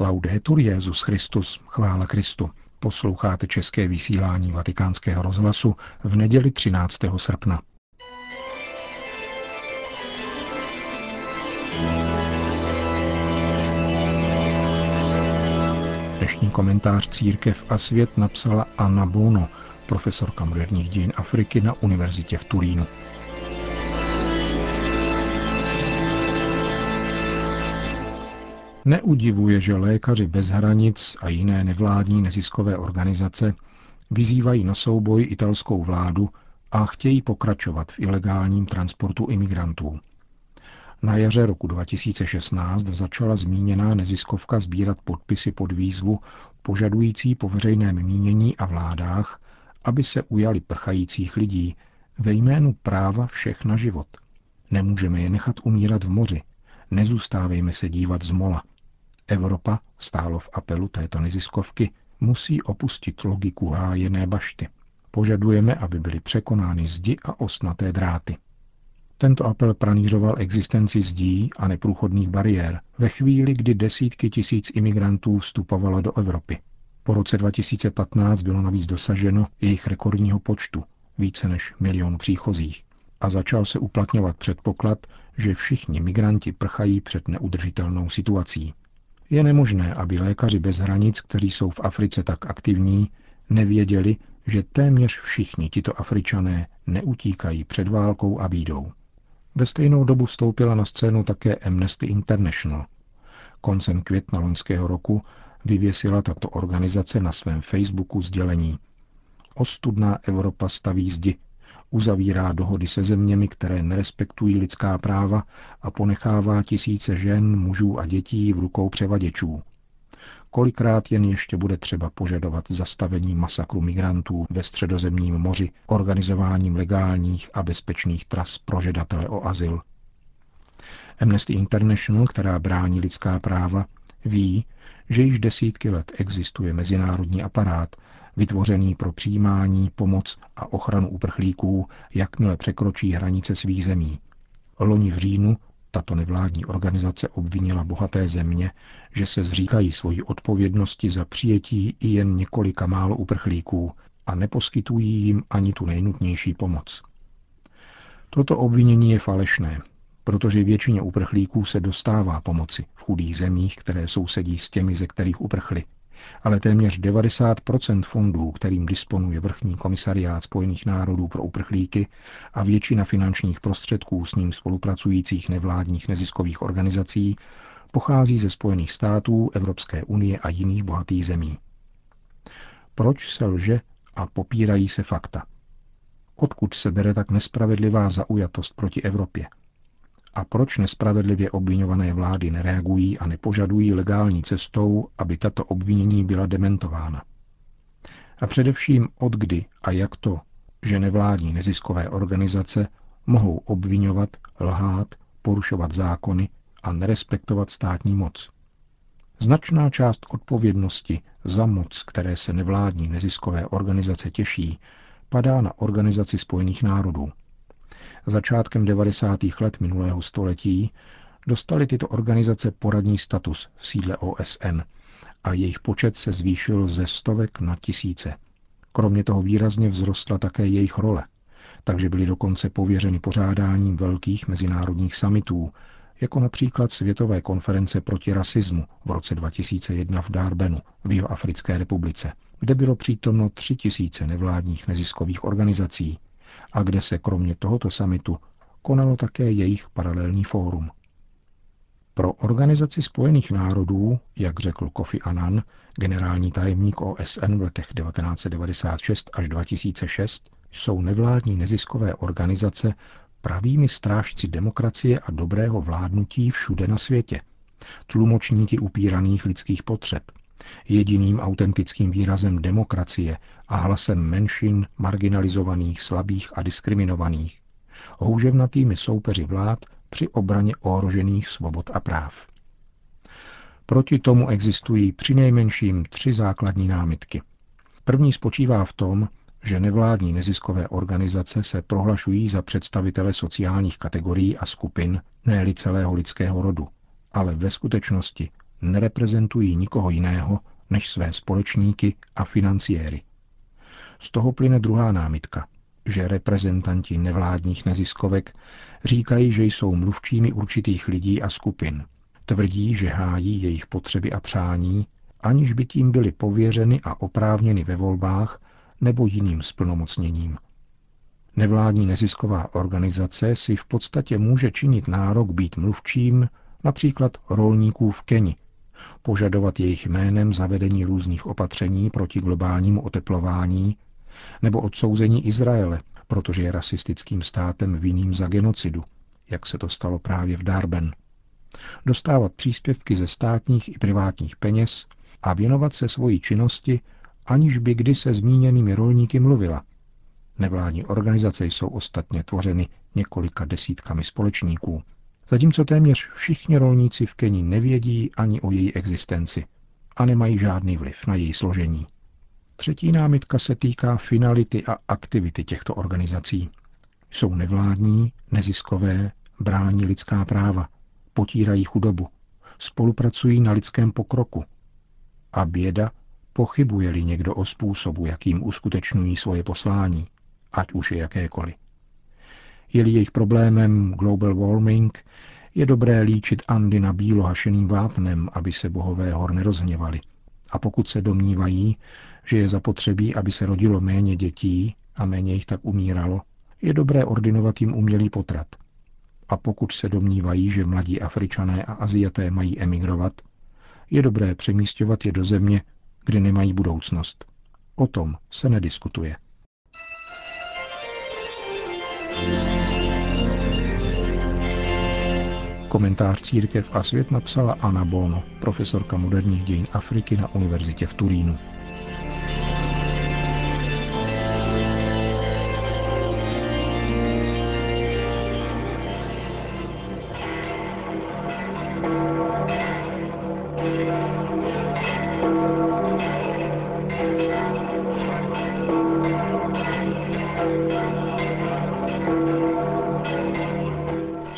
Laudetur Jezus Christus, chvála Kristu. Posloucháte české vysílání Vatikánského rozhlasu v neděli 13. srpna. Dnešní komentář Církev a svět napsala Anna Bono, profesorka moderních dějin Afriky na univerzitě v Turínu. Neudivuje, že lékaři bez hranic a jiné nevládní neziskové organizace vyzývají na souboj italskou vládu a chtějí pokračovat v ilegálním transportu imigrantů. Na jaře roku 2016 začala zmíněná neziskovka sbírat podpisy pod výzvu požadující po veřejném mínění a vládách, aby se ujali prchajících lidí ve jménu práva všech na život. Nemůžeme je nechat umírat v moři, nezůstávejme se dívat z mola. Evropa, stálo v apelu této neziskovky, musí opustit logiku hájené bašty. Požadujeme, aby byly překonány zdi a osnaté dráty. Tento apel pranířoval existenci zdí a neprůchodných bariér ve chvíli, kdy desítky tisíc imigrantů vstupovalo do Evropy. Po roce 2015 bylo navíc dosaženo jejich rekordního počtu, více než milion příchozích, a začal se uplatňovat předpoklad, že všichni migranti prchají před neudržitelnou situací. Je nemožné, aby lékaři bez hranic, kteří jsou v Africe tak aktivní, nevěděli, že téměř všichni tito Afričané neutíkají před válkou a bídou. Ve stejnou dobu vstoupila na scénu také Amnesty International. Koncem května loňského roku vyvěsila tato organizace na svém Facebooku sdělení. Ostudná Evropa staví zdi, uzavírá dohody se zeměmi, které nerespektují lidská práva a ponechává tisíce žen, mužů a dětí v rukou převaděčů. Kolikrát jen ještě bude třeba požadovat zastavení masakru migrantů ve středozemním moři organizováním legálních a bezpečných tras pro žadatele o azyl. Amnesty International, která brání lidská práva, ví, že již desítky let existuje mezinárodní aparát, vytvořený pro přijímání, pomoc a ochranu uprchlíků, jakmile překročí hranice svých zemí. Loni v říjnu tato nevládní organizace obvinila bohaté země, že se zříkají svoji odpovědnosti za přijetí i jen několika málo uprchlíků a neposkytují jim ani tu nejnutnější pomoc. Toto obvinění je falešné, protože většině uprchlíků se dostává pomoci v chudých zemích, které sousedí s těmi, ze kterých uprchli, ale téměř 90% fondů, kterým disponuje vrchní komisariát Spojených národů pro uprchlíky a většina finančních prostředků s ním spolupracujících nevládních neziskových organizací, pochází ze Spojených států, Evropské unie a jiných bohatých zemí. Proč se lže a popírají se fakta? Odkud se bere tak nespravedlivá zaujatost proti Evropě? A proč nespravedlivě obvinované vlády nereagují a nepožadují legální cestou, aby tato obvinění byla dementována? A především od kdy a jak to, že nevládní neziskové organizace mohou obvinovat, lhát, porušovat zákony a nerespektovat státní moc. Značná část odpovědnosti za moc, které se nevládní neziskové organizace těší, padá na Organizaci spojených národů, Začátkem 90. let minulého století dostaly tyto organizace poradní status v sídle OSN a jejich počet se zvýšil ze stovek na tisíce. Kromě toho výrazně vzrostla také jejich role, takže byly dokonce pověřeny pořádáním velkých mezinárodních summitů, jako například Světové konference proti rasismu v roce 2001 v Darbenu v Jihoafrické republice, kde bylo přítomno tři tisíce nevládních neziskových organizací, a kde se kromě tohoto samitu konalo také jejich paralelní fórum. Pro Organizaci spojených národů, jak řekl Kofi Annan, generální tajemník OSN v letech 1996 až 2006, jsou nevládní neziskové organizace pravými strážci demokracie a dobrého vládnutí všude na světě, tlumočníky upíraných lidských potřeb, jediným autentickým výrazem demokracie a hlasem menšin, marginalizovaných, slabých a diskriminovaných, houževnatými soupeři vlád při obraně ohrožených svobod a práv. Proti tomu existují přinejmenším tři základní námitky. První spočívá v tom, že nevládní neziskové organizace se prohlašují za představitele sociálních kategorií a skupin, ne celého lidského rodu, ale ve skutečnosti nereprezentují nikoho jiného než své společníky a financiéry. Z toho plyne druhá námitka, že reprezentanti nevládních neziskovek říkají, že jsou mluvčími určitých lidí a skupin. Tvrdí, že hájí jejich potřeby a přání, aniž by tím byly pověřeny a oprávněny ve volbách nebo jiným splnomocněním. Nevládní nezisková organizace si v podstatě může činit nárok být mluvčím například rolníků v Keni, požadovat jejich jménem zavedení různých opatření proti globálnímu oteplování nebo odsouzení Izraele, protože je rasistickým státem vinným za genocidu, jak se to stalo právě v Darben. Dostávat příspěvky ze státních i privátních peněz a věnovat se svoji činnosti, aniž by kdy se zmíněnými rolníky mluvila. Nevládní organizace jsou ostatně tvořeny několika desítkami společníků, zatímco téměř všichni rolníci v Keni nevědí ani o její existenci a nemají žádný vliv na její složení. Třetí námitka se týká finality a aktivity těchto organizací. Jsou nevládní, neziskové, brání lidská práva, potírají chudobu, spolupracují na lidském pokroku. A běda, pochybuje-li někdo o způsobu, jakým uskutečňují svoje poslání, ať už je jakékoliv. Je-li jejich problémem global warming, je dobré líčit Andy na bílo hašeným vápnem, aby se bohové hor nerozhněvali. A pokud se domnívají, že je zapotřebí, aby se rodilo méně dětí a méně jich tak umíralo, je dobré ordinovat jim umělý potrat. A pokud se domnívají, že mladí Afričané a Aziaté mají emigrovat, je dobré přemístěvat je do země, kde nemají budoucnost. O tom se nediskutuje. Komentář Církev a svět napsala Anna Bono, profesorka moderních dějin Afriky na univerzitě v Turínu.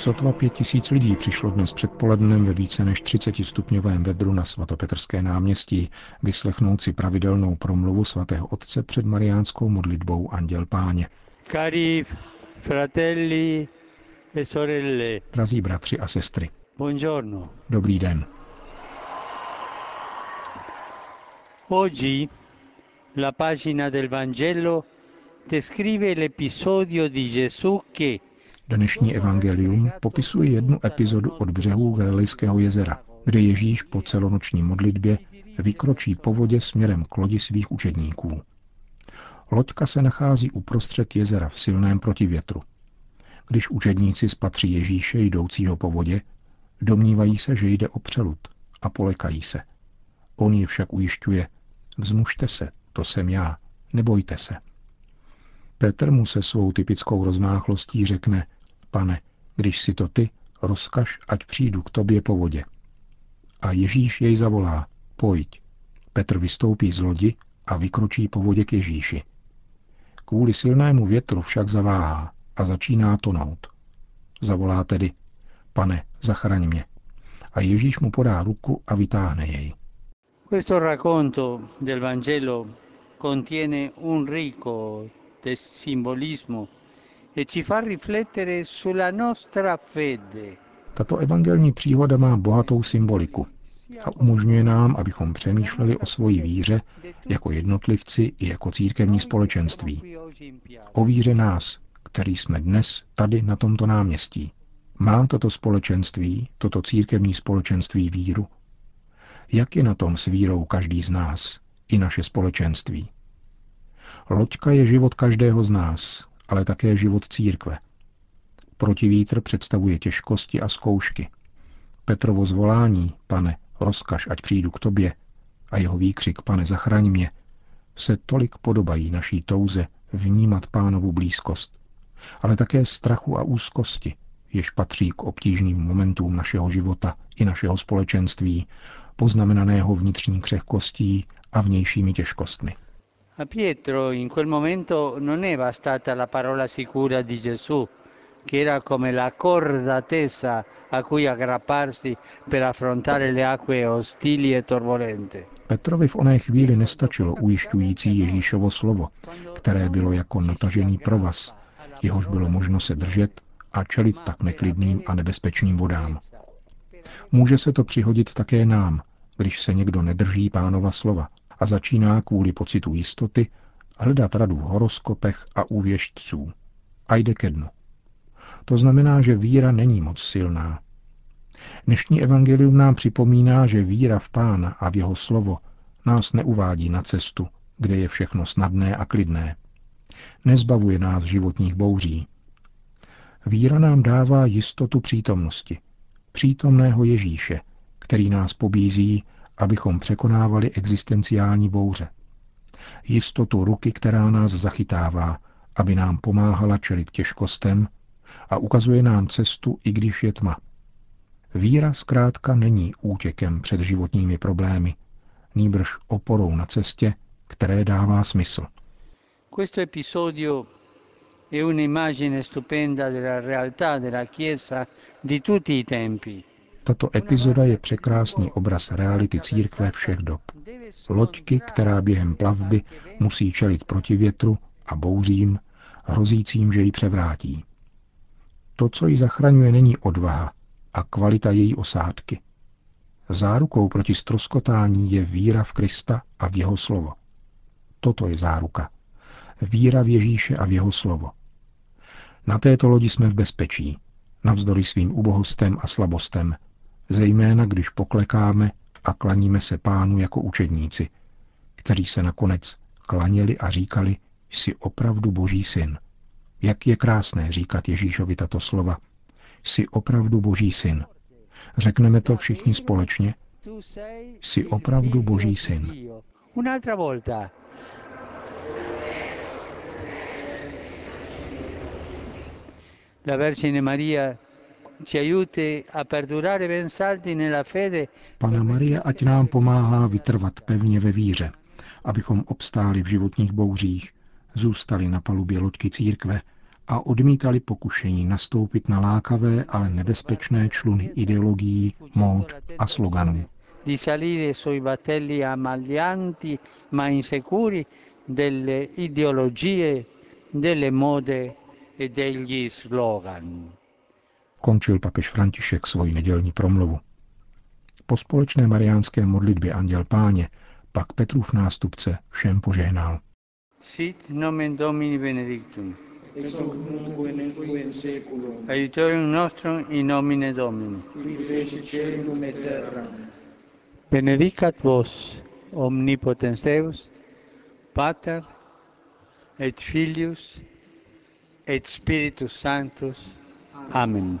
Sotva pět tisíc lidí přišlo dnes předpolednem ve více než 30 stupňovém vedru na svatopetrské náměstí vyslechnout si pravidelnou promluvu svatého otce před mariánskou modlitbou Anděl Páně. Cari fratelli e sorelle. Drazí bratři a sestry. Buongiorno. Dobrý den. Oggi la pagina del Vangelo descrive l'episodio di Gesù che Dnešní evangelium popisuje jednu epizodu od břehů Galilejského jezera, kde Ježíš po celonoční modlitbě vykročí po vodě směrem k lodi svých učedníků. Loďka se nachází uprostřed jezera v silném protivětru. Když učedníci spatří Ježíše jdoucího po vodě, domnívají se, že jde o přelud a polekají se. On je však ujišťuje, vzmužte se, to jsem já, nebojte se. Petr mu se svou typickou rozmáchlostí řekne, pane, když si to ty, rozkaž, ať přijdu k tobě po vodě. A Ježíš jej zavolá, pojď. Petr vystoupí z lodi a vykročí po vodě k Ježíši. Kvůli silnému větru však zaváhá a začíná tonout. Zavolá tedy, pane, zachraň mě. A Ježíš mu podá ruku a vytáhne jej. Questo racconto del Vangelo contiene un ricco simbolismo e. Tato evangelní příhoda má bohatou symboliku a umožňuje nám, abychom přemýšleli o svoji víře jako jednotlivci i jako církevní společenství. O víře nás, který jsme dnes tady na tomto náměstí. Má toto společenství, toto církevní společenství víru? Jak je na tom s vírou každý z nás, i naše společenství? Loďka je život každého z nás, ale také život církve. Protivítr představuje těžkosti a zkoušky. Petrovo zvolání, pane, rozkaž, ať přijdu k tobě, a jeho výkřik, pane, zachraň mě, se tolik podobají naší touze vnímat pánovu blízkost, ale také strachu a úzkosti, jež patří k obtížným momentům našeho života i našeho společenství, poznamenaného vnitřní křehkostí a vnějšími těžkostmi. A Pietro in quel momento non è bastata la parola sicura di Gesù che era come la corda tesa a cui aggrapparsi per affrontare le acque ostili e turbolente. Petrovi v oné chvíli nestačilo ujišťující Ježíšovo slovo, které bylo jako natažený provaz, jehož bylo možno se držet a čelit tak neklidným a nebezpečným vodám. Může se to přihodit také nám, když se někdo nedrží pánova slova a začíná kvůli pocitu jistoty hledat radu v horoskopech a u věžců. A jde ke dnu. To znamená, že víra není moc silná. Dnešní evangelium nám připomíná, že víra v Pána a v jeho slovo nás neuvádí na cestu, kde je všechno snadné a klidné. Nezbavuje nás životních bouří. Víra nám dává jistotu přítomnosti, přítomného Ježíše, který nás pobízí, abychom překonávali existenciální bouře. Jistotu ruky, která nás zachytává, aby nám pomáhala čelit těžkostem a ukazuje nám cestu, i když je tma. Víra zkrátka není útěkem před životními problémy, nýbrž oporou na cestě, které dává smysl. Questo episodio è un'immagine stupenda della realtà della Chiesa di tutti i tempi. Tato epizoda je překrásný obraz reality církve všech dob. Loďky, která během plavby musí čelit proti větru a bouřím, hrozícím, že ji převrátí. To, co ji zachraňuje, není odvaha a kvalita její osádky. Zárukou proti stroskotání je víra v Krista a v jeho slovo. Toto je záruka. Víra v Ježíše a v jeho slovo. Na této lodi jsme v bezpečí, navzdory svým ubohostem a slabostem, zejména když poklekáme a klaníme se pánu jako učedníci, kteří se nakonec klaněli a říkali, jsi opravdu boží syn. Jak je krásné říkat Ježíšovi tato slova. Jsi opravdu boží syn. Řekneme to všichni společně. Jsi opravdu boží syn. Un'altra volta. La Vergine Maria Pana Maria, ať nám pomáhá vytrvat pevně ve víře, abychom obstáli v životních bouřích, zůstali na palubě loďky církve a odmítali pokušení nastoupit na lákavé, ale nebezpečné čluny ideologií, mód a sloganů. Di salire sui battelli ammaglianti ma insicuri delle ideologie, delle mode e degli slogan. Končil papež František svoji nedělní promluvu. Po společné mariánské modlitbě Anděl Páně pak Petrův nástupce všem požehnal. Sit nomen Domini benedictum. ex hoc nunc usque in seculum, Aiutorium nostrum in nomine Domini. qui feci celum et terram. Benedicat vos, omnipotens Deus, Pater, et Filius, et Spiritus Sanctus. Amen.